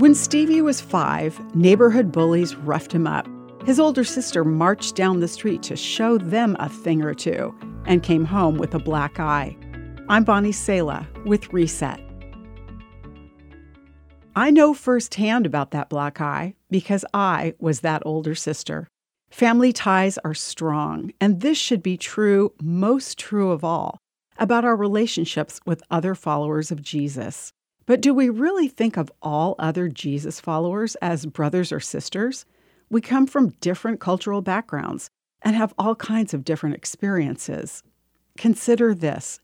When Stevie was five, neighborhood bullies roughed him up. His older sister marched down the street to show them a thing or two and came home with a black eye. I'm Bonnie Sala with Reset. I know firsthand about that black eye because I was that older sister. Family ties are strong, and this should be true, most true of all, about our relationships with other followers of Jesus. But do we really think of all other Jesus followers as brothers or sisters? We come from different cultural backgrounds and have all kinds of different experiences. Consider this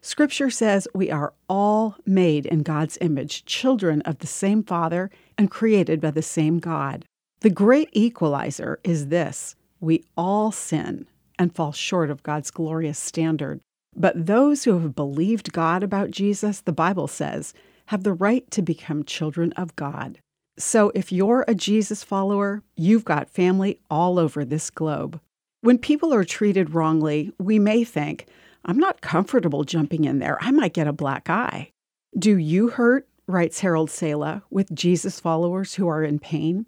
Scripture says we are all made in God's image, children of the same Father, and created by the same God. The great equalizer is this we all sin and fall short of God's glorious standard. But those who have believed God about Jesus, the Bible says, have the right to become children of God. So if you're a Jesus follower, you've got family all over this globe. When people are treated wrongly, we may think, I'm not comfortable jumping in there. I might get a black eye. Do you hurt, writes Harold Sala, with Jesus followers who are in pain?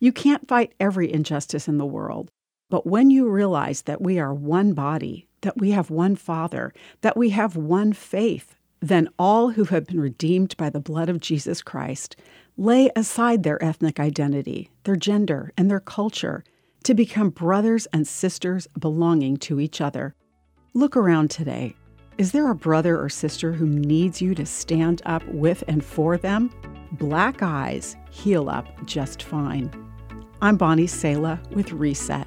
You can't fight every injustice in the world. But when you realize that we are one body, that we have one Father, that we have one faith, then all who have been redeemed by the blood of Jesus Christ lay aside their ethnic identity, their gender, and their culture to become brothers and sisters belonging to each other. Look around today. Is there a brother or sister who needs you to stand up with and for them? Black eyes heal up just fine. I'm Bonnie Sala with Reset.